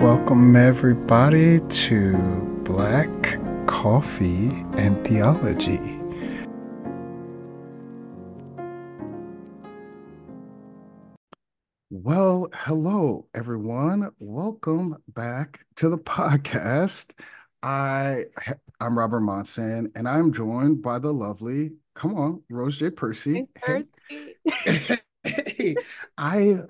Welcome, everybody, to Black Coffee and Theology. Well, hello, everyone. Welcome back to the podcast. I I'm Robert Monson, and I'm joined by the lovely, come on, Rose J. Percy. Hey, Hey, hey, I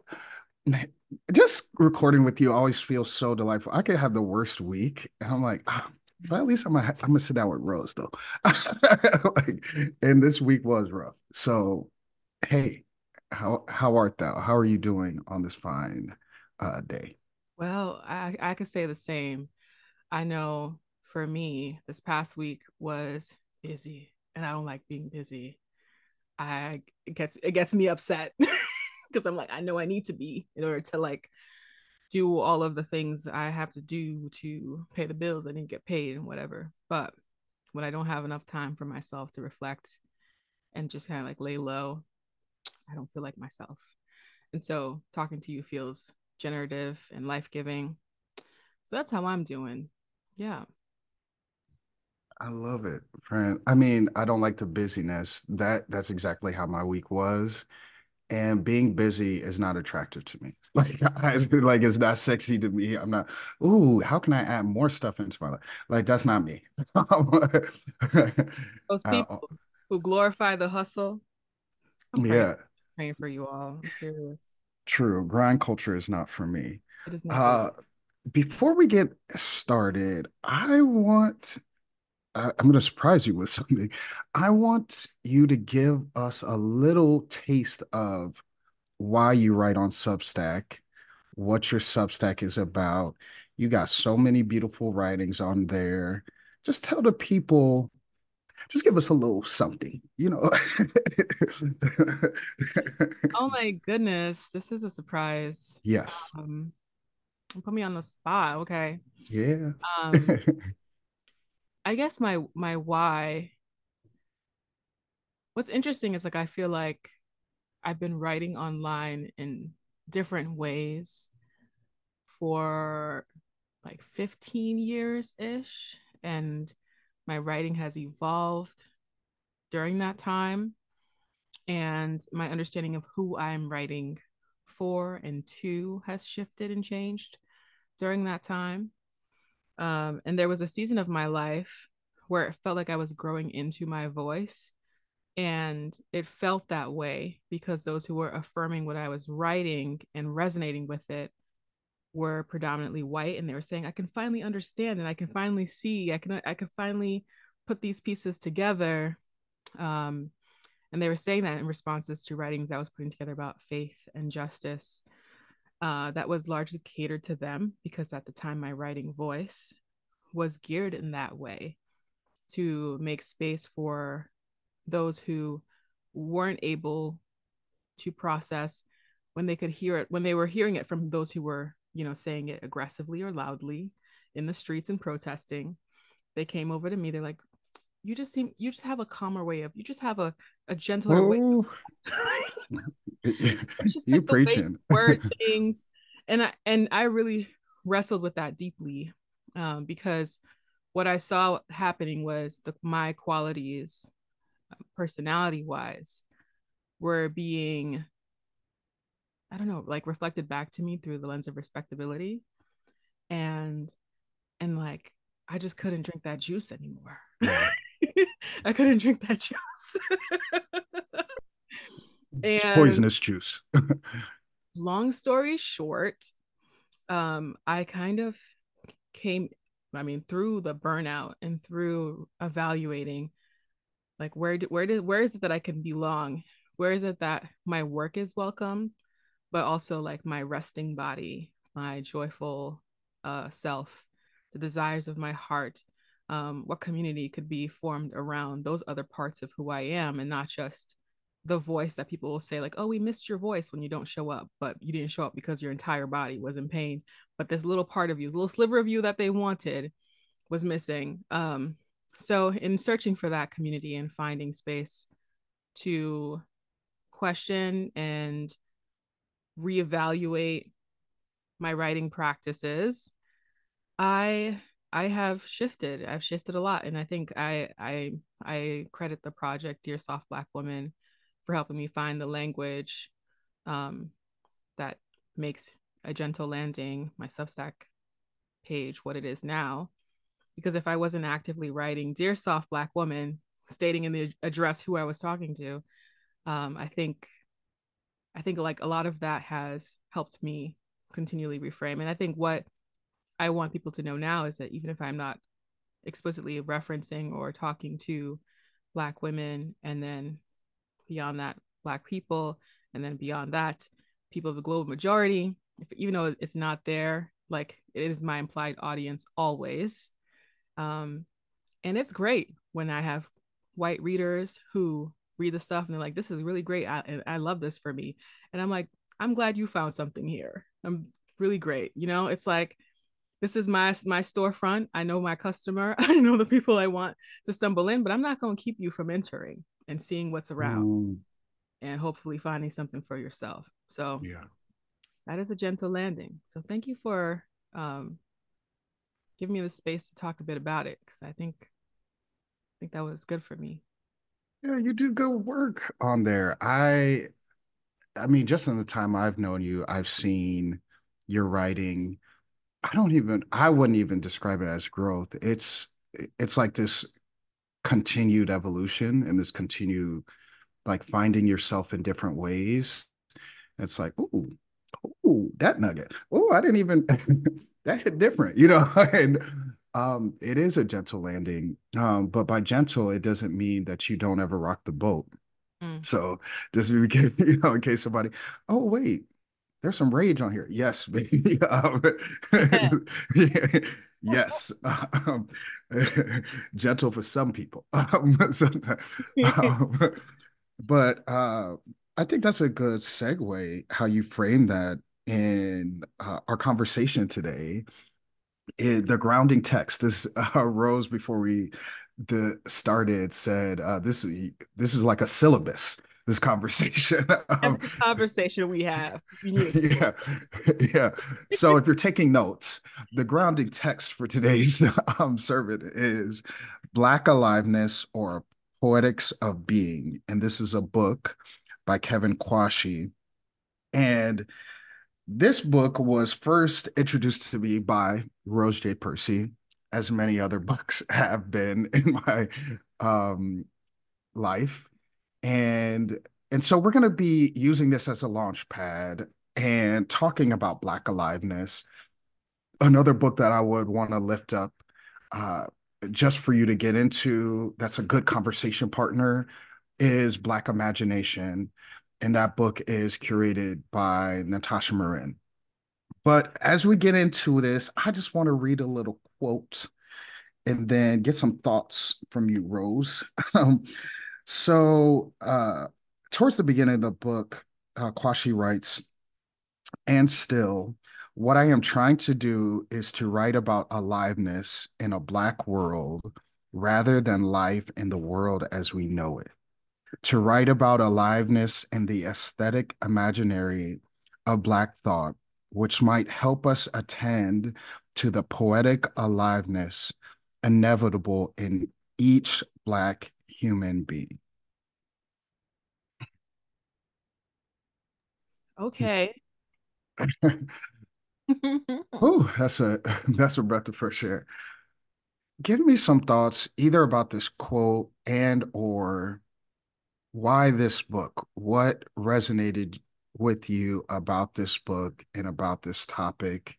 just recording with you always feels so delightful. I could have the worst week, and I'm like, ah, but at least I'm gonna, I'm gonna sit down with Rose though. like, and this week was rough. So, hey, how how art thou? How are you doing on this fine uh, day? Well, I, I could say the same. I know for me, this past week was busy, and I don't like being busy. I it gets it gets me upset because I'm like, I know I need to be in order to like do all of the things I have to do to pay the bills I didn't get paid and whatever. But when I don't have enough time for myself to reflect and just kind of like lay low, I don't feel like myself. And so talking to you feels generative and life giving. So that's how I'm doing. Yeah. I love it, friend. I mean, I don't like the busyness. That that's exactly how my week was. And being busy is not attractive to me. Like, I, like it's not sexy to me. I'm not, ooh, how can I add more stuff into my life? Like, that's not me. Those Uh, people who glorify the hustle, I'm praying, yeah, praying for you all. I'm serious. true. Grind culture is not for me. It is not. Uh, before we get started, I want I'm going to surprise you with something. I want you to give us a little taste of why you write on Substack, what your Substack is about. You got so many beautiful writings on there. Just tell the people, just give us a little something, you know. Oh my goodness, this is a surprise. Yes. Um, put me on the spot. Okay. Yeah. Um, I guess my my why. What's interesting is like I feel like I've been writing online in different ways for like 15 years ish, and my writing has evolved during that time, and my understanding of who I'm writing for and to has shifted and changed during that time. Um, and there was a season of my life where it felt like I was growing into my voice. And it felt that way because those who were affirming what I was writing and resonating with it were predominantly white. And they were saying, I can finally understand and I can finally see, I can I can finally put these pieces together. Um, and they were saying that in responses to writings I was putting together about faith and justice uh, that was largely catered to them because at the time my writing voice was geared in that way to make space for those who weren't able to process when they could hear it when they were hearing it from those who were you know saying it aggressively or loudly in the streets and protesting. They came over to me they're like you just seem you just have a calmer way of you just have a, a gentler way. It's just You like you preaching. word things. And i and i really wrestled with that deeply um, because what i saw happening was the my qualities personality wise were being i don't know like reflected back to me through the lens of respectability. And and like i just couldn't drink that juice anymore. i couldn't drink that juice It's poisonous juice. long story short um i kind of came i mean through the burnout and through evaluating like where do, where did where is it that i can belong where is it that my work is welcome but also like my resting body my joyful uh self the desires of my heart um what community could be formed around those other parts of who i am and not just the voice that people will say like oh we missed your voice when you don't show up but you didn't show up because your entire body was in pain. But this little part of you this little sliver of you that they wanted was missing. Um so in searching for that community and finding space to question and reevaluate my writing practices I I have shifted. I've shifted a lot, and I think I I I credit the project Dear Soft Black Woman for helping me find the language um, that makes a gentle landing my Substack page what it is now. Because if I wasn't actively writing Dear Soft Black Woman, stating in the address who I was talking to, um, I think I think like a lot of that has helped me continually reframe. And I think what I want people to know now is that even if I'm not explicitly referencing or talking to Black women, and then beyond that, Black people, and then beyond that, people of the global majority, if, even though it's not there, like it is my implied audience always. Um, and it's great when I have white readers who read the stuff and they're like, this is really great. I, I love this for me. And I'm like, I'm glad you found something here. I'm really great. You know, it's like, this is my my storefront. I know my customer. I know the people I want to stumble in, but I'm not going to keep you from entering and seeing what's around mm. and hopefully finding something for yourself. So yeah, that is a gentle landing. So thank you for um, giving me the space to talk a bit about it because I think I think that was good for me. Yeah, you do good work on there. I I mean, just in the time I've known you, I've seen your writing. I don't even I wouldn't even describe it as growth. It's it's like this continued evolution and this continued like finding yourself in different ways. It's like, ooh, ooh, that nugget. Oh, I didn't even that hit different, you know. and um, it is a gentle landing. Um, but by gentle, it doesn't mean that you don't ever rock the boat. Mm. So just in case, you know, in case somebody, oh wait, there's some rage on here. Yes, baby. Um, yes. Um, gentle for some people. Um, um, but uh, I think that's a good segue how you frame that in uh, our conversation today it, the grounding text this uh, rose before we started said uh, this is this is like a syllabus this conversation. Um, Every conversation we have yeah yeah. So if you're taking notes the grounding text for today's um, sermon is black aliveness or poetics of being. And this is a book by kevin quashie and this book was first introduced to me by Rose J. Percy, as many other books have been in my um, life. And and so we're going to be using this as a launch pad and talking about Black aliveness. Another book that I would want to lift up uh, just for you to get into, that's a good conversation partner, is Black Imagination and that book is curated by Natasha Marin. But as we get into this, I just want to read a little quote and then get some thoughts from you, Rose. So, uh, towards the beginning of the book, uh, Quashie writes, and still, what I am trying to do is to write about aliveness in a Black world rather than life in the world as we know it. To write about aliveness in the aesthetic imaginary of Black thought, which might help us attend to the poetic aliveness inevitable in each Black human being. Okay. oh, that's a that's a breath of fresh air. Give me some thoughts either about this quote and or why this book? What resonated with you about this book and about this topic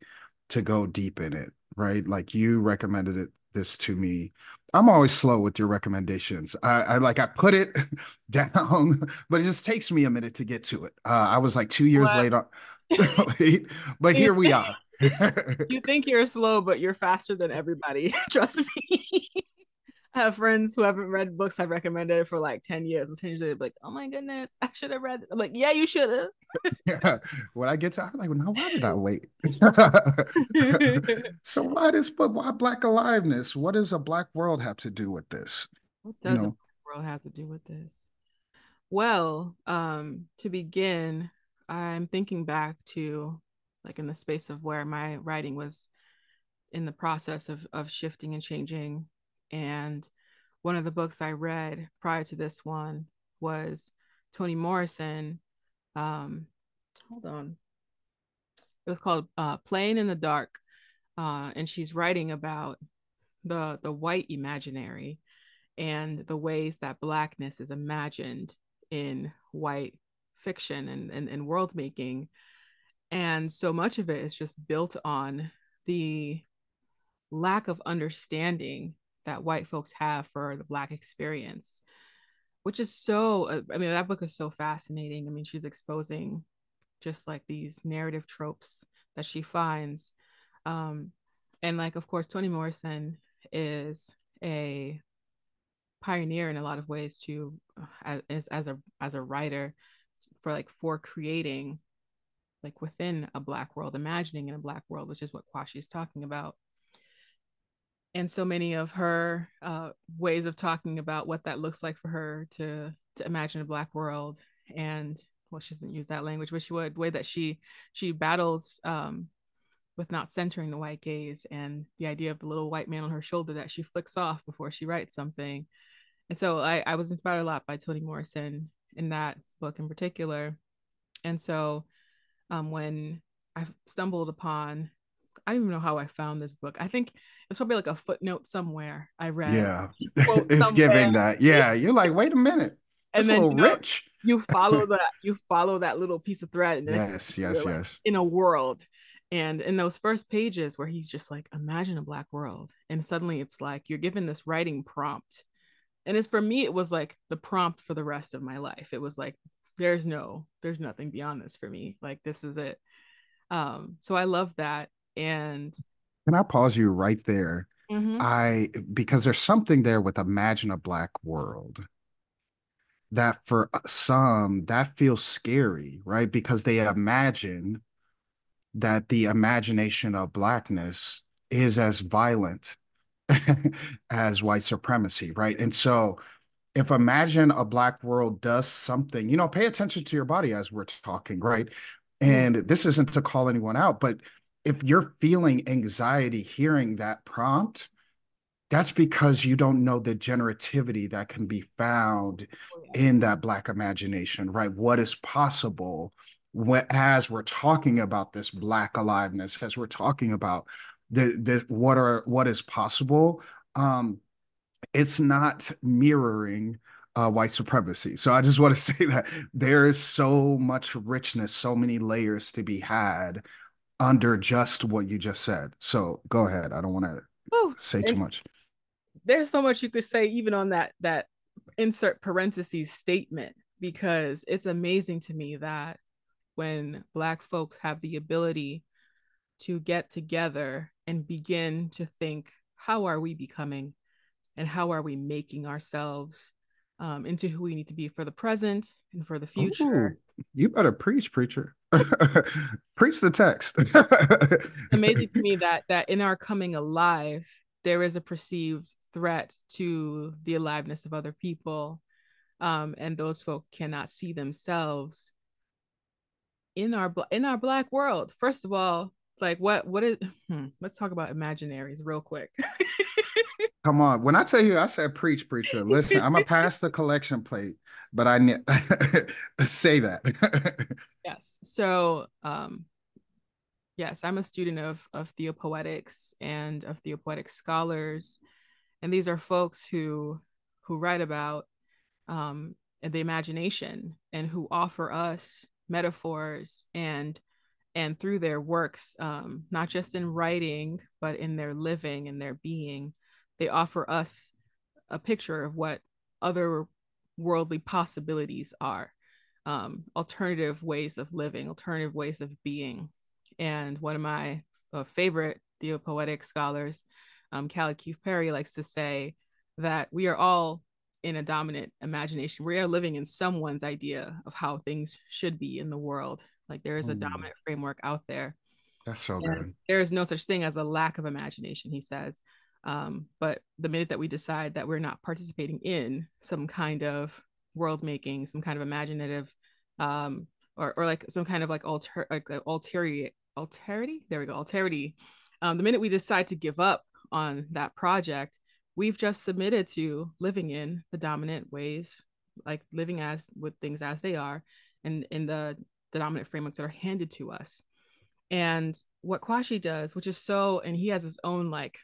to go deep in it, right? Like you recommended it this to me. I'm always slow with your recommendations. I, I like I put it down, but it just takes me a minute to get to it. Uh, I was like two years late on, late, but here we are. you think you're slow, but you're faster than everybody. Trust me. I have friends who haven't read books I've recommended it for like 10 years. And 10 years later, like, oh my goodness, I should have read. This. I'm like, yeah, you should have. yeah. When I get to I'm like, well, now why did I wait? so why this book? Why Black Aliveness? What does a Black world have to do with this? What does you know? a Black world have to do with this? Well, um, to begin, I'm thinking back to like in the space of where my writing was in the process of of shifting and changing. And one of the books I read prior to this one was Toni Morrison. Um, hold on. It was called uh, "Playing in the Dark," uh, and she's writing about the the white imaginary and the ways that blackness is imagined in white fiction and, and, and world making and so much of it is just built on the lack of understanding that white folks have for the black experience which is so uh, i mean that book is so fascinating. I mean she's exposing just like these narrative tropes that she finds um and like of course toni morrison is a pioneer in a lot of ways to uh, as, as a as a writer for like for creating like within a black world imagining in a black world which is what Quashie is talking about and so many of her uh, ways of talking about what that looks like for her to to imagine a black world and well she doesn't use that language but she would way that she she battles um, with not centering the white gaze and the idea of the little white man on her shoulder that she flicks off before she writes something. And so I, I was inspired a lot by Toni Morrison in that book in particular. And so um, when I stumbled upon I don't even know how I found this book. I think it was probably like a footnote somewhere I read. Yeah. it's somewhere. giving that. Yeah. You're like, wait a minute. That's and then, a little you know, rich. you follow that, you follow that little piece of thread. And yes, yes, like yes. In a world. And in those first pages where he's just like, imagine a black world. And suddenly it's like you're given this writing prompt. And it's for me, it was like the prompt for the rest of my life. It was like, there's no, there's nothing beyond this for me. Like this is it. Um, so I love that and can I pause you right there? Mm-hmm. I because there's something there with imagine a black world that for some that feels scary, right? Because they imagine that the imagination of blackness is as violent as white supremacy, right? And so if imagine a black world does something, you know, pay attention to your body as we're talking, right? And this isn't to call anyone out, but if you're feeling anxiety hearing that prompt, that's because you don't know the generativity that can be found oh, yes. in that Black imagination, right? What is possible when, as we're talking about this Black aliveness, as we're talking about the, the what are what is possible. Um, it's not mirroring uh, white supremacy. So I just want to say that there is so much richness, so many layers to be had under just what you just said. So go ahead. I don't want to say too much. There's so much you could say even on that that insert parentheses statement because it's amazing to me that when black folks have the ability to get together and begin to think how are we becoming and how are we making ourselves um, into who we need to be for the present and for the future. Ooh, you better preach, preacher. preach the text. Amazing to me that that in our coming alive, there is a perceived threat to the aliveness of other people, um, and those folk cannot see themselves in our in our black world. First of all, like what what is? Hmm, let's talk about imaginaries real quick. Come on. When I tell you, I said preach, preacher. Listen, I'm gonna pass the collection plate, but I ne- say that. yes. So, um, yes, I'm a student of of theopoetics and of theopoetic scholars, and these are folks who who write about um, the imagination and who offer us metaphors and and through their works, um, not just in writing, but in their living and their being they offer us a picture of what other worldly possibilities are um, alternative ways of living alternative ways of being. And one of my uh, favorite theopoetic scholars um, Callid Keefe-Perry likes to say that we are all in a dominant imagination. We are living in someone's idea of how things should be in the world. Like there is a mm. dominant framework out there. That's so and good. there is no such thing as a lack of imagination he says um, but the minute that we decide that we're not participating in some kind of world making, some kind of imaginative, um, or, or like some kind of like alter like alterity, alterity, there we go, alterity um, the minute we decide to give up on that project, we've just submitted to living in the dominant ways, like living as with things as they are, and in the, the dominant frameworks that are handed to us. And what Quashie does, which is so, and he has his own like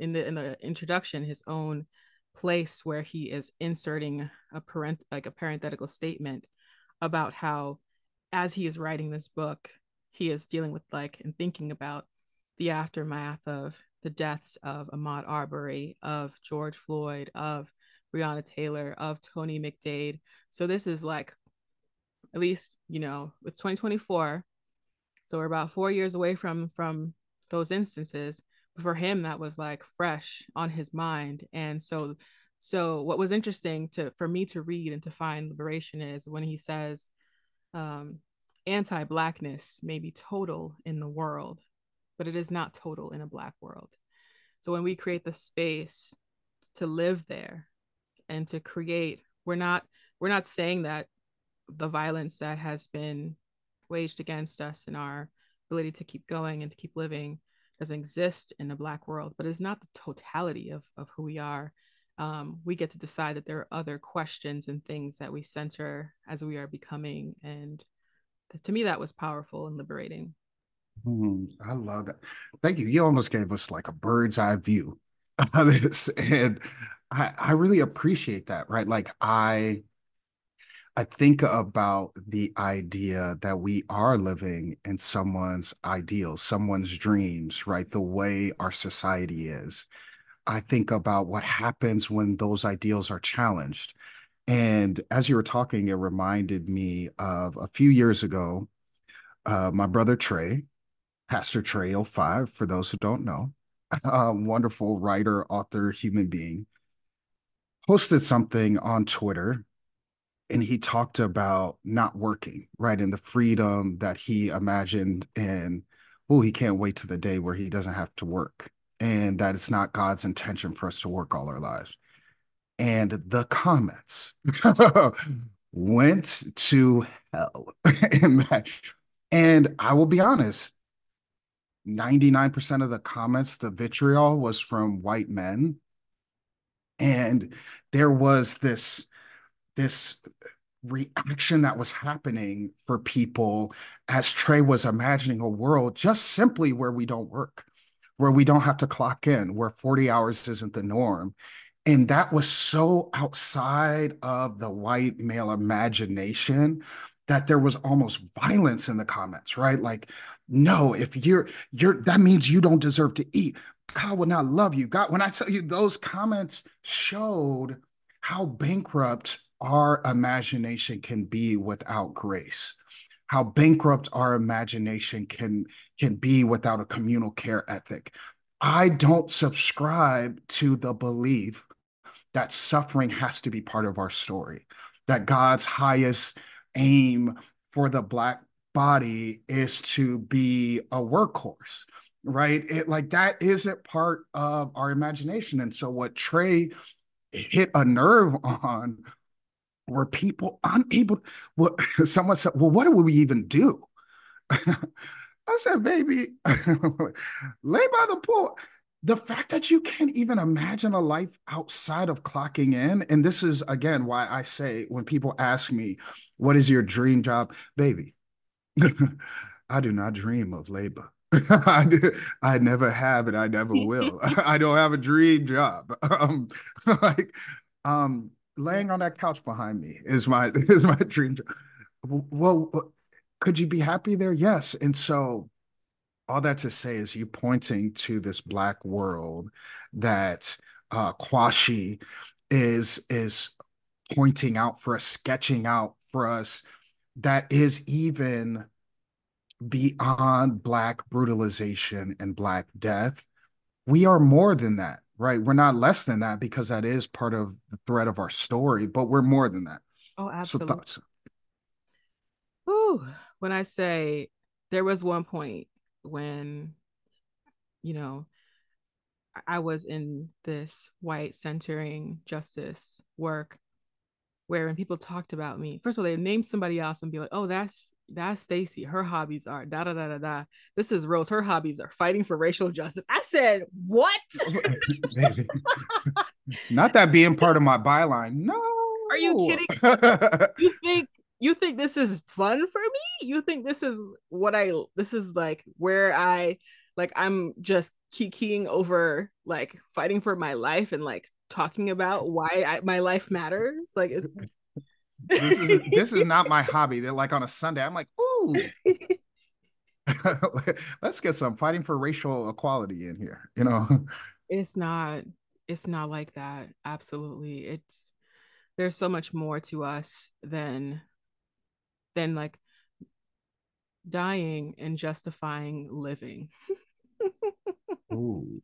in the in the introduction, his own place where he is inserting a parent like a parenthetical statement about how as he is writing this book, he is dealing with like and thinking about the aftermath of the deaths of Ahmaud Arbery, of George Floyd, of Breonna Taylor, of Tony McDade. So this is like, at least you know, it's 2024, so we're about four years away from from those instances. For him, that was like fresh on his mind, and so so what was interesting to for me to read and to find liberation is when he says, um, anti-blackness may be total in the world, but it is not total in a black world. So when we create the space to live there and to create, we're not we're not saying that the violence that has been waged against us and our ability to keep going and to keep living doesn't exist in the black world, but it's not the totality of, of who we are. Um, we get to decide that there are other questions and things that we center as we are becoming. And to me, that was powerful and liberating. Mm, I love that. Thank you. You almost gave us like a bird's eye view of this. And I, I really appreciate that, right? Like I I think about the idea that we are living in someone's ideals, someone's dreams, right? The way our society is. I think about what happens when those ideals are challenged. And as you were talking, it reminded me of a few years ago, uh, my brother Trey, Pastor Trey 05, for those who don't know, a wonderful writer, author, human being, posted something on Twitter and he talked about not working, right? And the freedom that he imagined and oh, he can't wait to the day where he doesn't have to work. And that it's not God's intention for us to work all our lives. And the comments mm. went to hell. and I will be honest, 99% of the comments, the vitriol was from white men. And there was this, this reaction that was happening for people as Trey was imagining a world just simply where we don't work, where we don't have to clock in, where 40 hours isn't the norm. And that was so outside of the white male imagination that there was almost violence in the comments, right? Like, no, if you're you're that means you don't deserve to eat. God will not love you. God, when I tell you those comments showed how bankrupt our imagination can be without grace. How bankrupt our imagination can can be without a communal care ethic. I don't subscribe to the belief that suffering has to be part of our story that god's highest aim for the black body is to be a workhorse right? It like that isn't part of our imagination. And so what trey hit a nerve on were people unable well someone said well what do we even do i said baby lay by the pool the fact that you can't even imagine a life outside of clocking in and this is again why i say when people ask me what is your dream job baby i do not dream of labor I, do, I never have and I never will. I don't have a dream job. Um, like, um, laying on that couch behind me is my is my dream job. Well, could you be happy there? Yes. And so all that to say is you pointing to this black world that uh Quashie is is pointing out for us, sketching out for us that is even beyond black brutalization and black death. We are more than that right? We're not less than that because that is part of the thread of our story, but we're more than that. Oh, absolutely. So thoughts. Ooh, when I say there was one point when, you know, I was in this white centering justice work where when people talked about me, first of all, they name somebody else and be like, oh, that's that's Stacy. Her hobbies are da da da da da. This is Rose. Her hobbies are fighting for racial justice. I said, what? Not that being part of my byline. No. Are you kidding? you think you think this is fun for me? You think this is what I this is like where I like I'm just kikiing over like fighting for my life and like talking about why I, my life matters. Like this is this is not my hobby. They're like on a Sunday. I'm like, ooh. Let's get some fighting for racial equality in here, you know. It's not it's not like that. Absolutely. It's there's so much more to us than than like dying and justifying living. Ooh.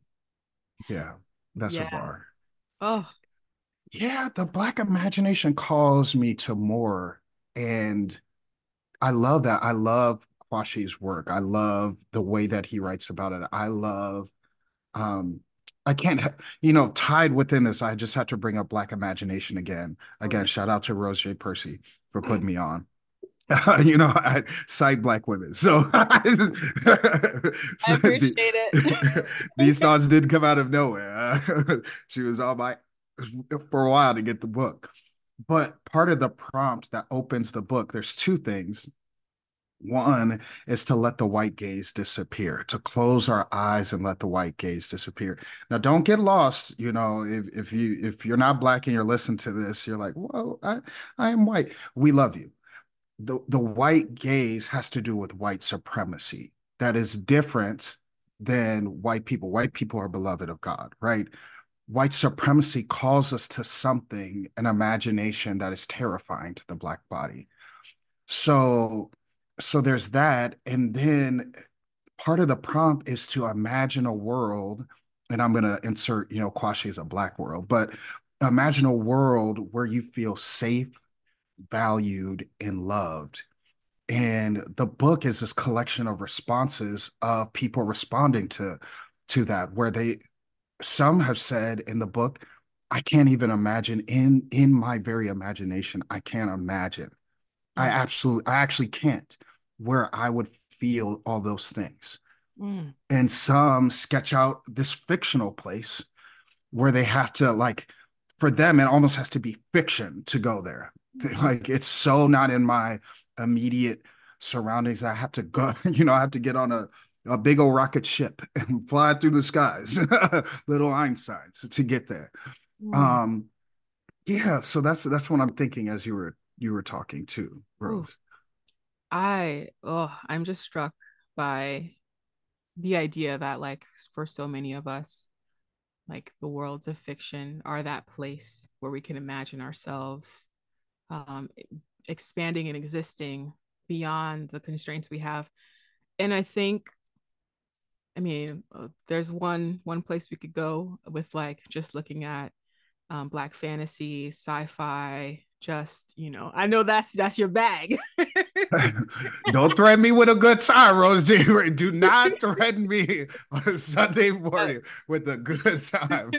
Yeah, that's yes. a bar. Oh, yeah, the black imagination calls me to more. And I love that. I love Quashie's work. I love the way that he writes about it. I love um I can't you know, tied within this, I just had to bring up Black Imagination again. Again, okay. shout out to Rose J. Percy for putting me on. you know, I cite black women. So, so I appreciate the, it. these thoughts didn't come out of nowhere. Uh, she was on my for a while to get the book. But part of the prompt that opens the book, there's two things. One is to let the white gaze disappear, to close our eyes and let the white gaze disappear. Now, don't get lost. You know, if if you if you're not black and you're listening to this, you're like, whoa, I I am white." We love you. the The white gaze has to do with white supremacy. That is different than white people. White people are beloved of God, right? White supremacy calls us to something, an imagination that is terrifying to the black body. So, so there's that, and then part of the prompt is to imagine a world, and I'm going to insert, you know, Quashie is a black world, but imagine a world where you feel safe, valued, and loved. And the book is this collection of responses of people responding to to that, where they some have said in the book, I can't even imagine in in my very imagination, I can't imagine. I mm. absolutely I actually can't where I would feel all those things. Mm. And some sketch out this fictional place where they have to like for them it almost has to be fiction to go there. Mm. Like it's so not in my immediate surroundings. I have to go, you know, I have to get on a a big old rocket ship and fly through the skies, little Einsteins to get there. Mm. Um, yeah, so that's that's what I'm thinking as you were you were talking to Rose. Ooh. I oh, I'm just struck by the idea that like for so many of us, like the worlds of fiction are that place where we can imagine ourselves um, expanding and existing beyond the constraints we have. And I think I mean, uh, there's one one place we could go with like just looking at um, black fantasy, sci-fi. Just you know, I know that's that's your bag. Don't threaten me with a good time, Rose. Do not threaten me on a Sunday morning with a good time.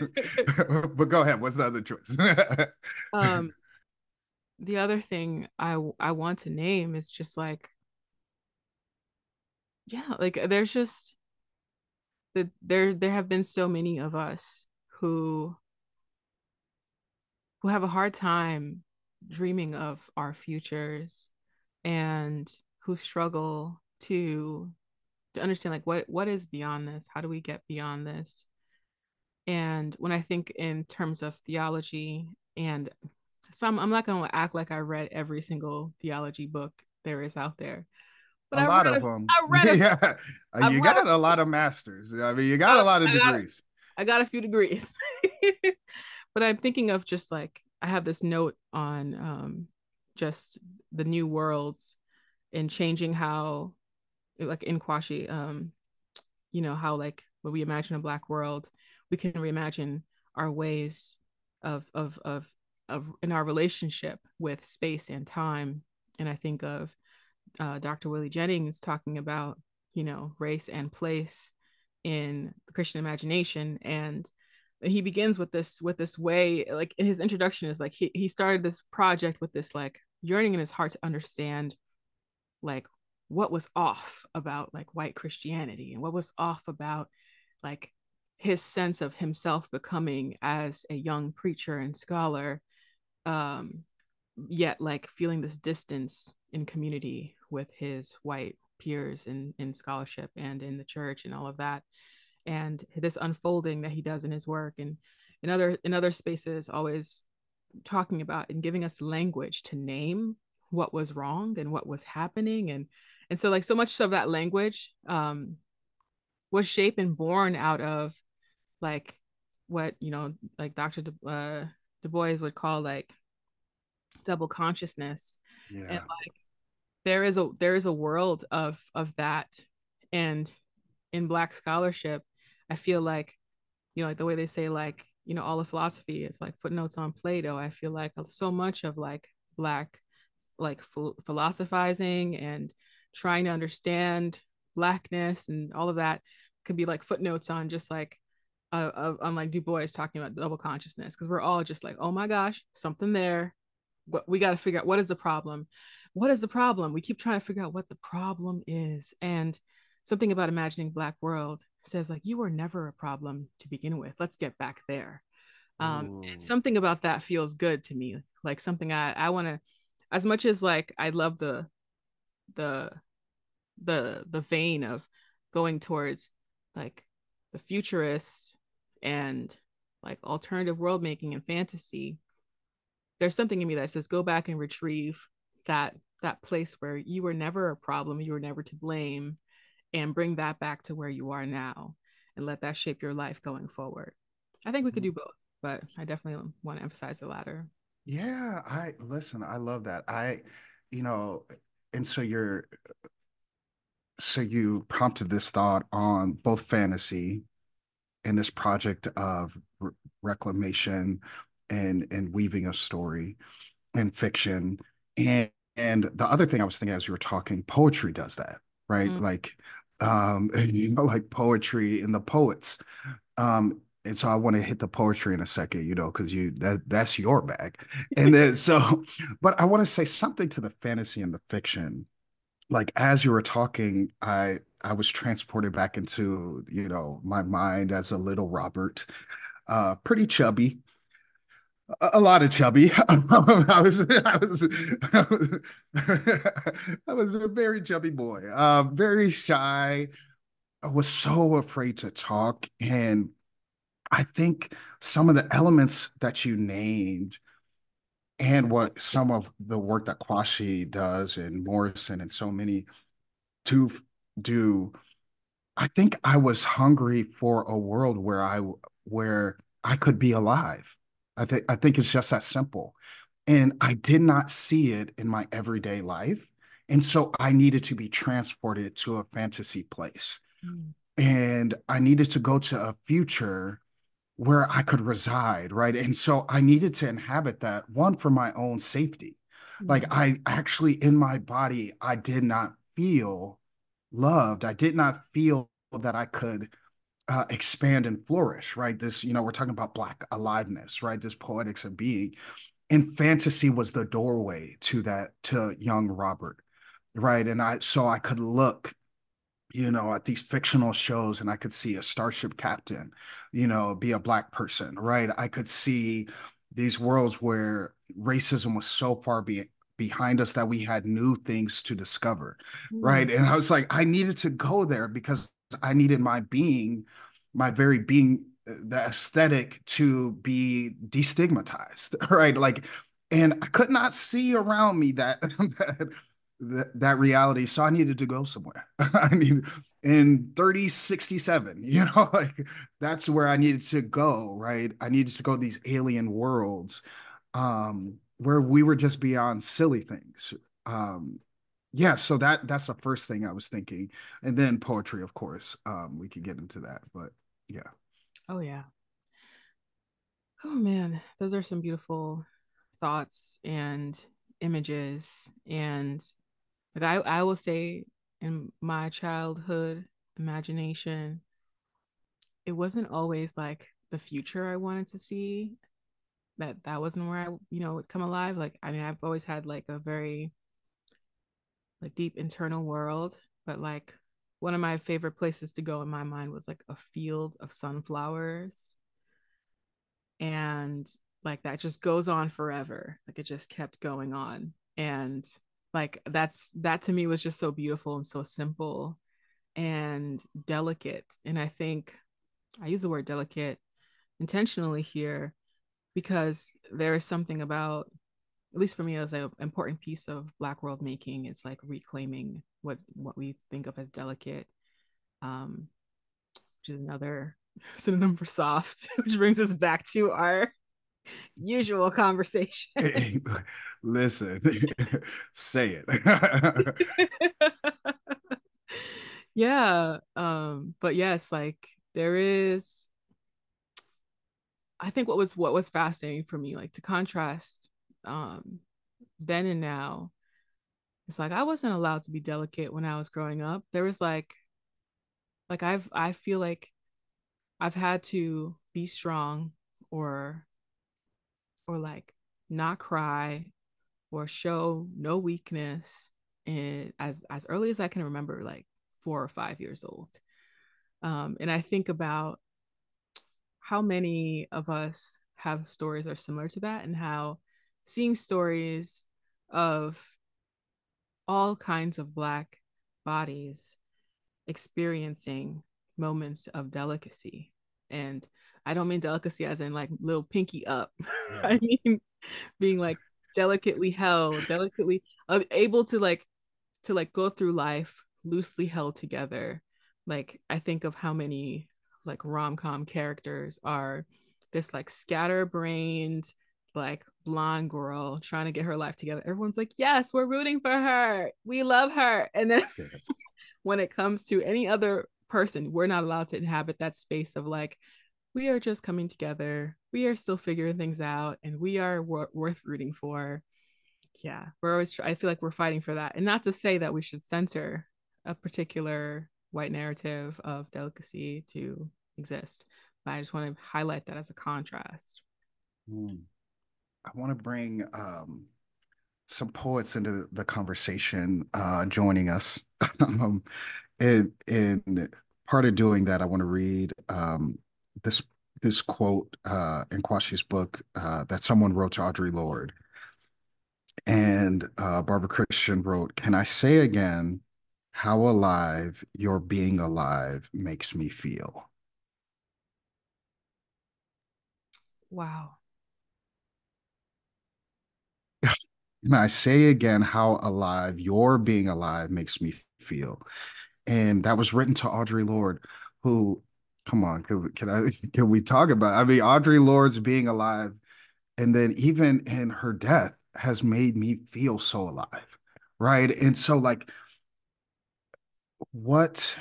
but go ahead. What's the other choice? um, the other thing I I want to name is just like, yeah, like there's just that there there have been so many of us who who have a hard time dreaming of our futures and who struggle to to understand like what what is beyond this? How do we get beyond this? And when i think in terms of theology and some i'm not going to act like i read every single theology book there is out there but a I lot of a, them. I read a, yeah. I you got a, a, lot of masters. I mean, you got a lot of degrees. I got, I got a few degrees. but I'm thinking of just like I have this note on um just the new worlds and changing how like in Quashie, um, you know, how like when we imagine a black world, we can reimagine our ways of of of of in our relationship with space and time. And I think of uh, Dr. Willie Jennings talking about, you know, race and place in the Christian imagination. And he begins with this, with this way, like his introduction is like, he, he started this project with this like yearning in his heart to understand like what was off about like white Christianity and what was off about like his sense of himself becoming as a young preacher and scholar um yet like feeling this distance in community with his white peers in in scholarship and in the church and all of that and this unfolding that he does in his work and in other in other spaces always talking about and giving us language to name what was wrong and what was happening and and so like so much of that language um was shaped and born out of like what you know like dr du, uh, du bois would call like double consciousness. Yeah. and like there is a there is a world of of that. And in black scholarship i feel like you know like the way they say like you know all of philosophy is like footnotes on plato. I feel like so much of like black like philosophizing and trying to understand blackness and all of that could be like footnotes on just like uh, uh, on like Du Bois talking about double consciousness because we're all just like oh my gosh something there but we got to figure out what is the problem? What is the problem? We keep trying to figure out what the problem is and something about imagining black world says like you were never a problem to begin with. Let's get back there. Um something about that feels good to me like something i i want to as much as like i love the the the the vein of going towards like the futurists and like alternative world making and fantasy there's something in me that says go back and retrieve that that place where you were never a problem you were never to blame and bring that back to where you are now and let that shape your life going forward. I think we could mm-hmm. do both but i definitely want to emphasize the latter. Yeah i listen i love that. I you know and so you're so you prompted this thought on both fantasy and this project of re- reclamation and and weaving a story and fiction and and the other thing i was thinking as you were talking poetry does that right mm-hmm. like um you know like poetry and the poets um and so I want to hit the poetry in a second, you know, because you that that's your bag. And then so, but I want to say something to the fantasy and the fiction. Like as you were talking, I I was transported back into, you know, my mind as a little Robert, uh, pretty chubby, a, lot of chubby. I was I was I was, I was a very chubby boy, uh, very shy. I was so afraid to talk and I think some of the elements that you named and what some of the work that Quashie does and Morrison and so many to do, I think I was hungry for a world where I where I could be alive. I think I think it's just that simple. And I did not see it in my everyday life. And so I needed to be transported to a fantasy place. Mm. And I needed to go to a future where I could reside, right? And so I needed to inhabit that one for my own safety. Mm-hmm. Like I actually in my body, I did not feel loved. I did not feel that I could uh, expand and flourish, right? This, you know, we're talking about Black aliveness, right? This poetics of being. And fantasy was the doorway to that, to young Robert, right? And I, so I could look you know, at these fictional shows, and I could see a starship captain, you know, be a black person, right? I could see these worlds where racism was so far be- behind us that we had new things to discover, mm. right? And I was like, I needed to go there because I needed my being, my very being, uh, the aesthetic to be destigmatized, right? Like, and I could not see around me that, that that, reality. So I needed to go somewhere. I mean, in 3067, you know, like that's where I needed to go, right? I needed to go to these alien worlds um where we were just beyond silly things. Um yeah, so that that's the first thing I was thinking. And then poetry, of course. Um, we could get into that, but yeah. Oh yeah. Oh man, those are some beautiful thoughts and images and like I, I will say in my childhood imagination, it wasn't always like the future I wanted to see. That that wasn't where I, you know, would come alive. Like I mean, I've always had like a very like deep internal world but like one of my favorite places to go in my mind was like a field of sunflowers. And like that just goes on forever. Like it just kept going on. And like that's that to me was just so beautiful and so simple and delicate. And i think i use the word delicate intentionally here because there is something about at least for me as an important piece of black world making is like reclaiming what what we think of as delicate um which is another synonym for soft which brings us back to our usual conversation. Hey, listen say it. Yeah um but yes like there is i think what was what was fascinating for me like to contrast um then and now it's like i wasn't allowed to be delicate when i was growing up. There was like like i've i feel like i've had to be strong or or like not cry or show no weakness and as as early as i can remember like four or five years old. Um, and i think about how many of us have stories are similar to that and how seeing stories of all kinds of black bodies experiencing moments of delicacy. And i don't mean delicacy as in like little pinky up. Yeah. i mean being like delicately held delicately able to like to like go through life loosely held together. Like i think of how many like rom-com characters are this like scatterbrained like blonde girl trying to get her life together everyone's like yes we're rooting for her we love her and then when it comes to any other person we're not allowed to inhabit that space of like we are just coming together we are still figuring things out and we are w- worth rooting for yeah we're always i feel like we're fighting for that and not to say that we should center a particular white narrative of delicacy to exist. But I just want to highlight that as a contrast. Mm. I want to bring um, some poets into the conversation uh, joining us. um, part of doing that, I want to read um, this this quote uh, in Quashie's book uh, that someone wrote to Audre Lorde. And uh, Barbara Christian wrote, Can I say again how alive your being alive makes me feel. Wow. And I say again how alive your being alive makes me feel. And that was written to Audre Lorde, who, come on, can, can I can we talk about? I mean, Audre Lorde's being alive, and then even in her death has made me feel so alive, right? And so, like, what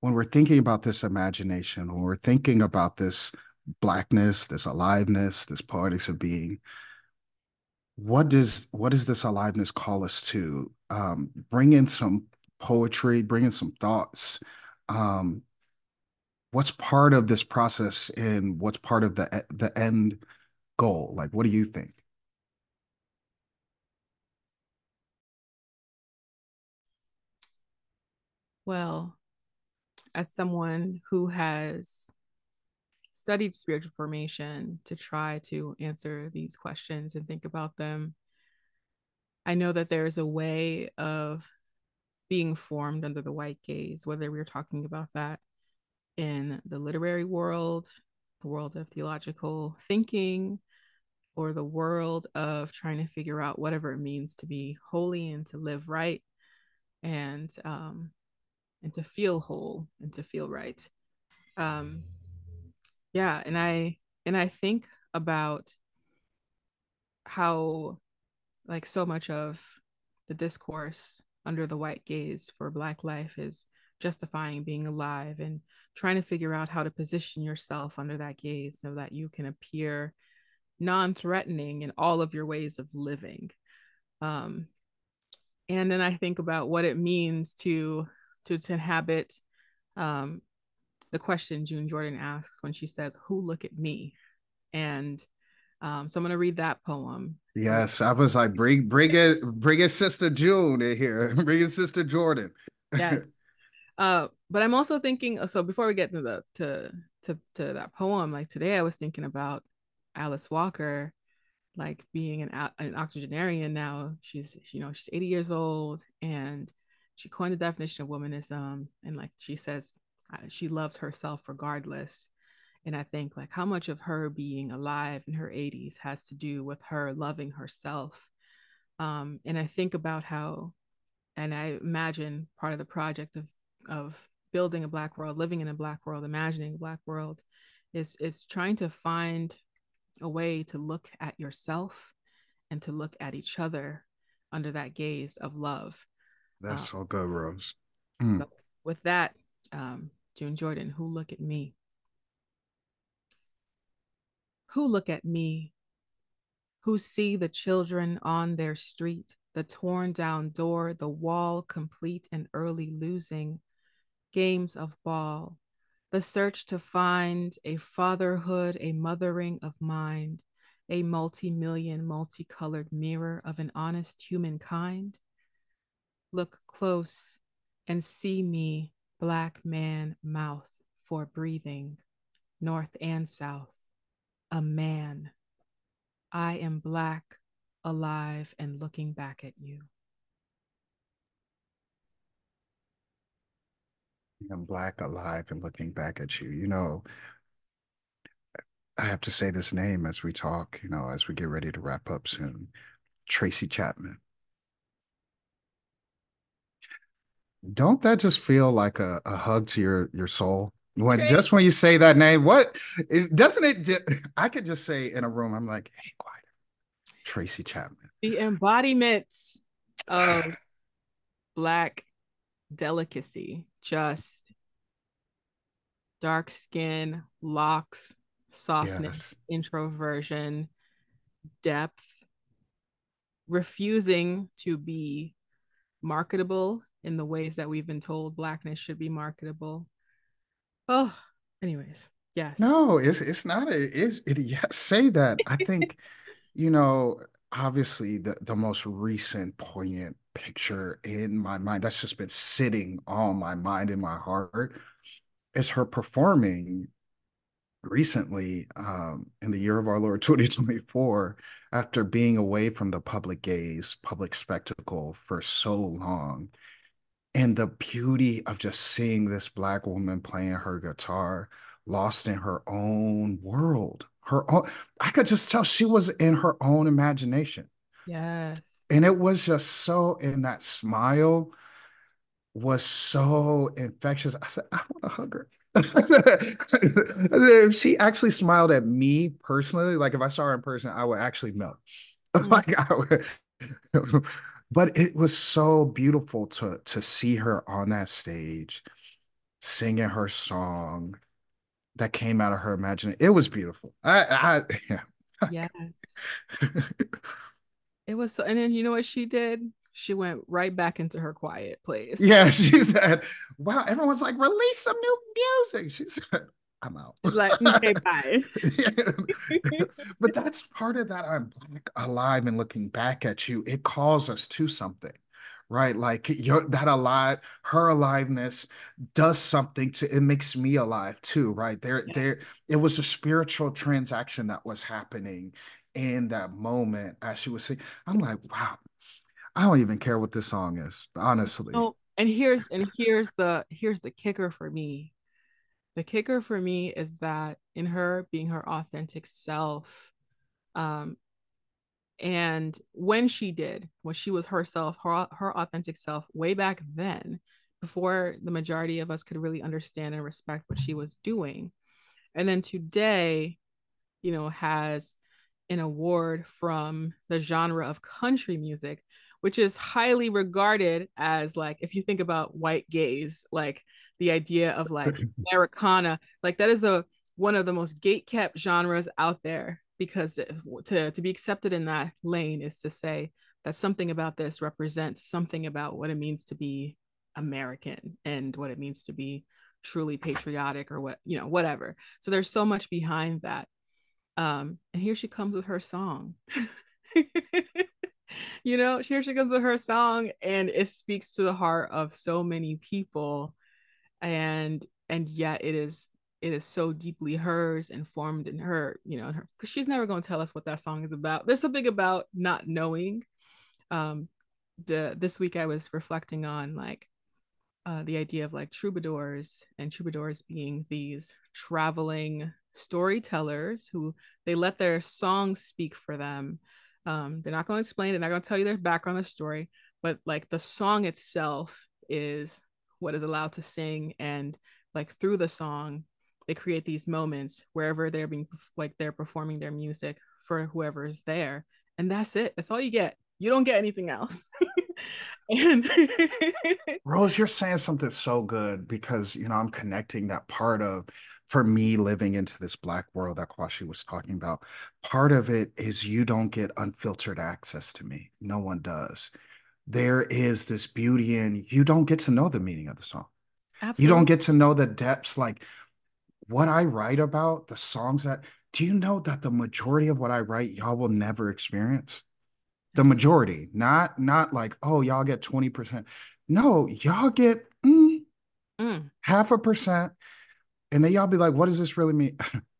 when we're thinking about this imagination, when we're thinking about this blackness, this aliveness, this poetics of being, what does what does this aliveness call us to? Um, bring in some poetry, bring in some thoughts. Um, what's part of this process and what's part of the the end goal? Like, what do you think? Well, as someone who has studied spiritual formation to try to answer these questions and think about them, I know that there's a way of being formed under the white gaze, whether we're talking about that in the literary world, the world of theological thinking, or the world of trying to figure out whatever it means to be holy and to live right and um, and to feel whole and to feel right. Um yeah and i and i think about how like so much of the discourse under the white gaze for black life is justifying being alive and trying to figure out how to position yourself under that gaze so that you can appear non-threatening in all of your ways of living. Um and then i think about what it means to to, to inhabit um, the question June Jordan asks when she says, Who look at me? And Um, so I'm gonna read that poem. Yes, I was like, bring bring it, bring it, sister June in here, bring it, sister Jordan. yes. Uh, but I'm also thinking. So before we get to the to to to that poem, like today, I was thinking about Alice Walker, like being an an octogenarian now. She's you know she's 80 years old, and she coined the definition of womanism, and like she says, she loves herself regardless. And I think like how much of her being alive in her 80s has to do with her loving herself. Um, and I think about how, and I imagine part of the project of of building a black world, living in a black world, imagining a black world, is is trying to find a way to look at yourself and to look at each other under that gaze of love. That's um, so good, Rose. Mm. So with that, um, June Jordan, who look at me? Who look at me? Who see the children on their street, the torn down door, the wall complete and early losing, games of ball, the search to find a fatherhood, a mothering of mind, a multi million, multicolored mirror of an honest humankind? Look close and see me, black man mouth for breathing, north and south, a man. I am black, alive, and looking back at you. I'm black, alive, and looking back at you. You know, I have to say this name as we talk, you know, as we get ready to wrap up soon. Tracy Chapman. Don't that just feel like a, a hug to your your soul? When Tracy. just when you say that name, what it, doesn't it? I could just say in a room, I'm like, hey, quiet, Tracy Chapman. The embodiment of black delicacy just dark skin, locks, softness, yes. introversion, depth, refusing to be marketable in the ways that we've been told blackness should be marketable. Oh, anyways, yes. No, it's it's not a it's it yes, say that. I think, you know, obviously the the most recent poignant picture in my mind that's just been sitting on my mind in my heart is her performing recently um, in the year of our Lord 2024 after being away from the public gaze, public spectacle for so long. And the beauty of just seeing this Black woman playing her guitar, lost in her own world. Her own, I could just tell she was in her own imagination. Yes. And it was just so, and that smile was so infectious. I said, I want to hug her. if she actually smiled at me personally, like if I saw her in person, I would actually melt. Mm-hmm. like I would, but it was so beautiful to to see her on that stage singing her song that came out of her imagination. It was beautiful. I, I yeah. Yes. It was so, and then you know what she did? She went right back into her quiet place. Yeah, she said, "Wow!" Everyone's like, "Release some new music." She said, "I'm out." Like, okay, bye. but that's part of that. I'm black, alive, and looking back at you. It calls us to something right? Like your that alive, her aliveness does something to it makes me alive too, right? There, yes. there, it was a spiritual transaction that was happening in that moment as she was singing. I'm like, wow, I don't even care what this song is, honestly. Oh, and here's and here's the here's the kicker for me. The kicker for me is that in her being her authentic self, um, and when she did, when she was herself, her her authentic self, way back then, before the majority of us could really understand and respect what she was doing, and then today, you know, has an award from the genre of country music, which is highly regarded as like if you think about white gaze, like the idea of like Americana, like that is a one of the most gate kept genres out there because to to be accepted in that lane is to say that something about this represents something about what it means to be American and what it means to be truly patriotic or what you know whatever. So there's so much behind that. Um, and here she comes with her song. you know, here she comes with her song, and it speaks to the heart of so many people, and and yet it is it is so deeply hers and formed in her, you know, because she's never going to tell us what that song is about. There's something about not knowing. Um, the this week I was reflecting on like uh, the idea of like troubadours and troubadours being these traveling storytellers who they let their songs speak for them. Um, they're not going to explain, they're not going to tell you their background, their story, but like the song itself is what is allowed to sing. And like through the song, they create these moments wherever they're being like they're performing their music for whoever's there. And that's it. That's all you get. You don't get anything else. and Rose, you're saying something so good because you know I'm connecting that part of for me living into this black world that Quashie was talking about. Part of it is you don't get unfiltered access to me. No one does. There is this beauty in you don't get to know the meaning of the song. Absolutely. You don't get to know the depths like what I write about, the songs that do you know that the majority of what I write y'all will never experience? the majority, not not like oh y'all get twenty percent. No, y'all get mm, mm. half a percent, and then y'all be like, what does this really mean?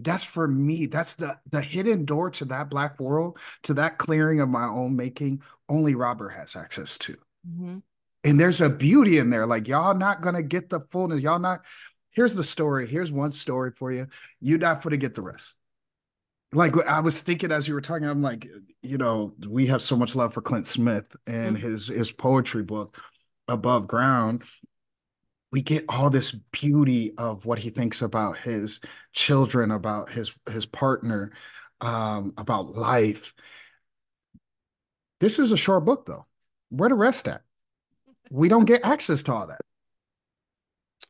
That's for me. That's the the hidden door to that black world, to that clearing of my own making. Only Robert has access to. Mm-hmm. And there's a beauty in there. Like y'all not gonna get the fullness. Y'all not. Here's the story. Here's one story for you. You not for to get the rest like I was thinking as you were talking, I'm like, you know, we have so much love for Clint Smith and mm-hmm. his his poetry book, Above Ground. We get all this beauty of what he thinks about his children, about his his partner, um, about life. This is a short book, though. Where the rest at? We don't get access to all that.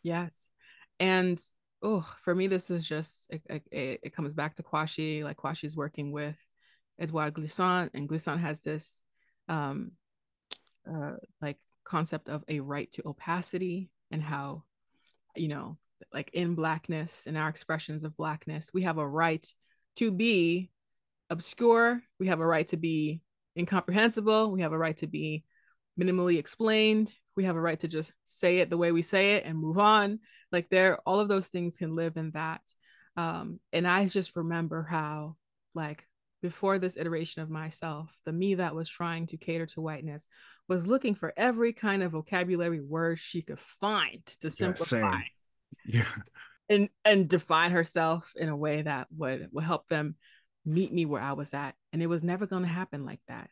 Yes, and oh, for me, this is just it, it, it comes back to Quashie. Like Quashie is working with Edouard Glissant, and Glissant has this um, uh, like concept of a right to opacity and how, you know, like in blackness and our expressions of blackness, we have a right to be obscure. We have a right to be incomprehensible. We have a right to be minimally explained we have a right to just say it the way we say it and move on like there all of those things can live in that um and i just remember how like before this iteration of myself the me that was trying to cater to whiteness was looking for every kind of vocabulary word she could find to simplify yeah, yeah. and and define herself in a way that would would help them meet me where i was at. And it was never going to happen like that.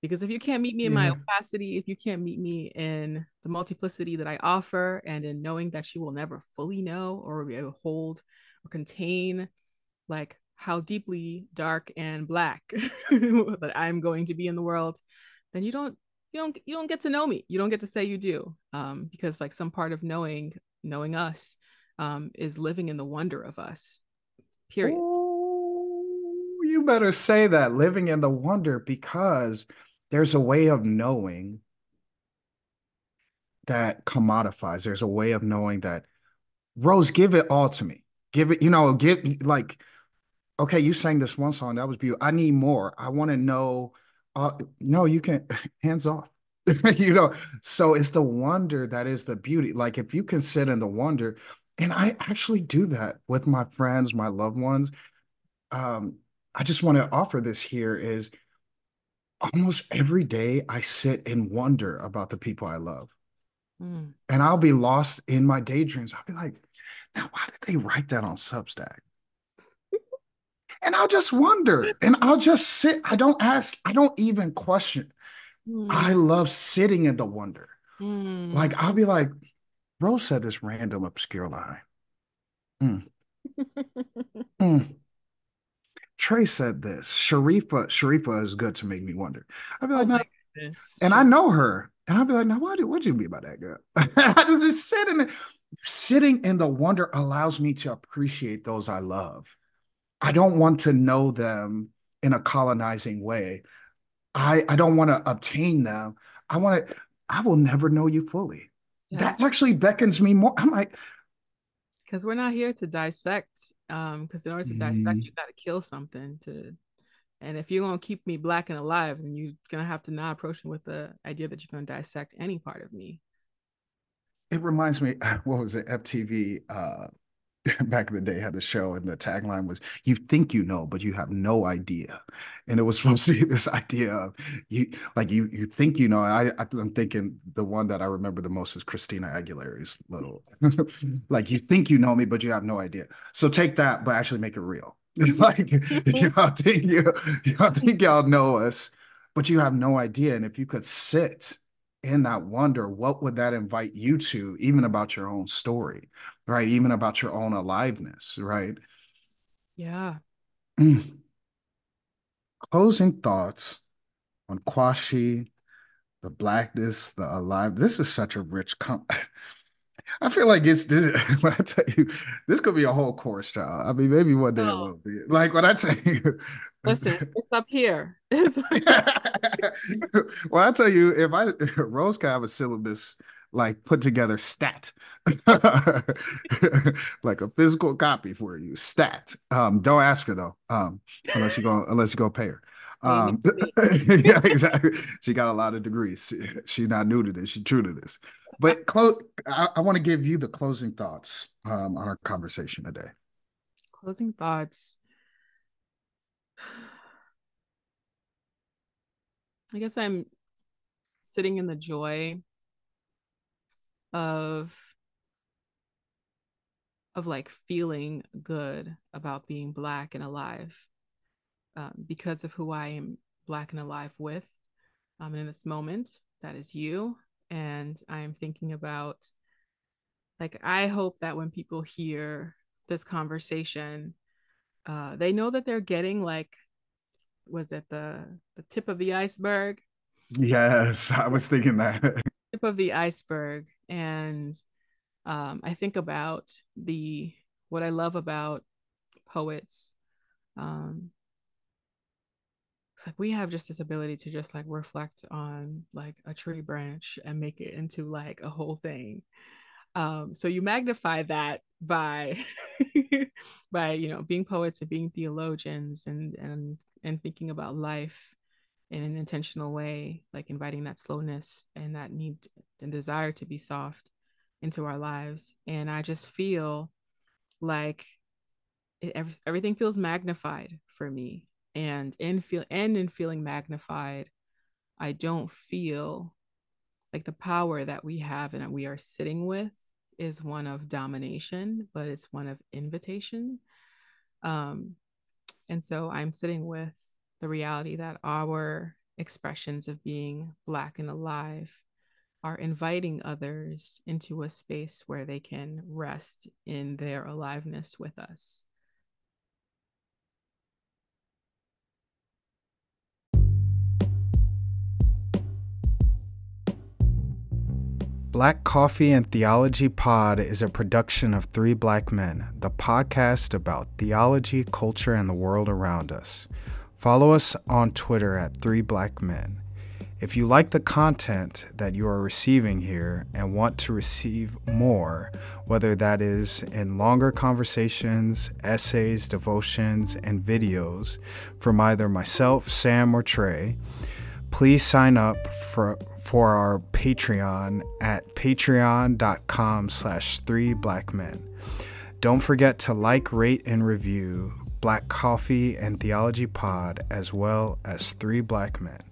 Because if you can't meet me in my opacity if you can't meet me in the multiplicity that i offer and in knowing that she will never fully know or be able to hold or contain like how deeply dark and black that i'm going to be in the world then you don't you don't you don't get to know me you don't get to say you do um because like some part of knowing knowing us um is living in the wonder of us period Ooh, you better say that living in the wonder because there's a way of knowing that commodifies. There's a way of knowing that Rose, give it all to me. Give it, you know, give like, okay, you sang this one song that was beautiful. I need more. I want to know. Uh, no, you can't. hands off. you know, so it's the wonder that is the beauty. Like if you can sit in the wonder, and I actually do that with my friends, my loved ones. Um, I just want to offer this here is almost every day I sit and wonder about the people I love. Mm. And I'll be lost in my daydreams. I'll be like, now why did they write that on Substack? And I'll just wonder and I'll just sit. I don't ask, I don't even question. Mm. I love sitting in the wonder. Mm. Like I'll be like, Rose said this random obscure line. Mm. mm. Trey said this. Sharifa, Sharifa is good to make me wonder. I'd be like, oh no. And I know her. And I'd be like, now what what do you mean by that girl? I just sit in, it. sitting in the wonder allows me to appreciate those I love. I don't want to know them in a colonizing way. I, I don't want to obtain them. I want to, I will never know you fully. Yeah. That actually beckons me more. I'm like, because we're not here to dissect. Um, because in order to dissect, Mm, you got to kill something to. And if you're gonna keep me black and alive, then you're gonna have to not approach me with the idea that you're gonna dissect any part of me. it reminds me, what was it? MTV uh back in the day had the show and the tagline was you think you know but you have no idea. And it was supposed to be this idea of you like you you think you know. I, i'm thinking the one that i remember the most is christina aguilera's little mm-hmm. like you think you know me but you have no idea. So take that but actually make it real. Like mm-hmm. y'all think you y'all think y'all know us but you have no idea. And if you could sit in that wonder what would that invite you to even about your own story right? Even about your own aliveness, right? Yeah. Mm. Closing thoughts on Quashie, the blackness, the alive. This is such a rich com- I feel like it's this when I tell you this could be a whole course, child. I mean, maybe one day it Oh, will be. Like when I tell you listen, it's up here. It's when I tell you if I Rose could have a syllabus like put together stat. Like a physical copy for you stat. Um don't ask her though um unless you go unless you go pay her. Um yeah exactly. She got a lot of degrees. She's she not new to this. She's true to this. But close i, I want to give you the closing thoughts um on our conversation today. Closing thoughts. I guess I'm sitting in the joy of of like feeling good about being black and alive um, because of who I am black and alive with um, in this moment. That is you. And I am thinking about, like, I hope that when people hear this conversation, uh, they know that they're getting like, was it the the tip of the iceberg? yes i was thinking that Tip of the iceberg, and um, I think about the what I love about poets. Um, it's like we have just this ability to just like reflect on like a tree branch and make it into like a whole thing. Um, so you magnify that by by you know being poets and being theologians and and and thinking about life in an intentional way, like inviting that slowness and that need and desire to be soft into our lives. And I just feel like it, everything feels magnified for me. And in feel and in feeling magnified, I don't feel like the power that we have and that we are sitting with is one of domination, but it's one of invitation. Um, and so I'm sitting with the reality that our expressions of being Black and alive are inviting others into a space where they can rest in their aliveness with us. Black Coffee and Theology Pod is a production of Three Black Men, the podcast about theology, culture, and the world around us. Follow us on Twitter at Three Black Men. If you like the content that you are receiving here and want to receive more, whether that is in longer conversations, essays, devotions, and videos from either myself, Sam, or Trey, please sign up for for our Patreon at patreon.com slash three black men. Don't forget to like, rate, and review Black Coffee and Theology Pod as well as Three Black Men.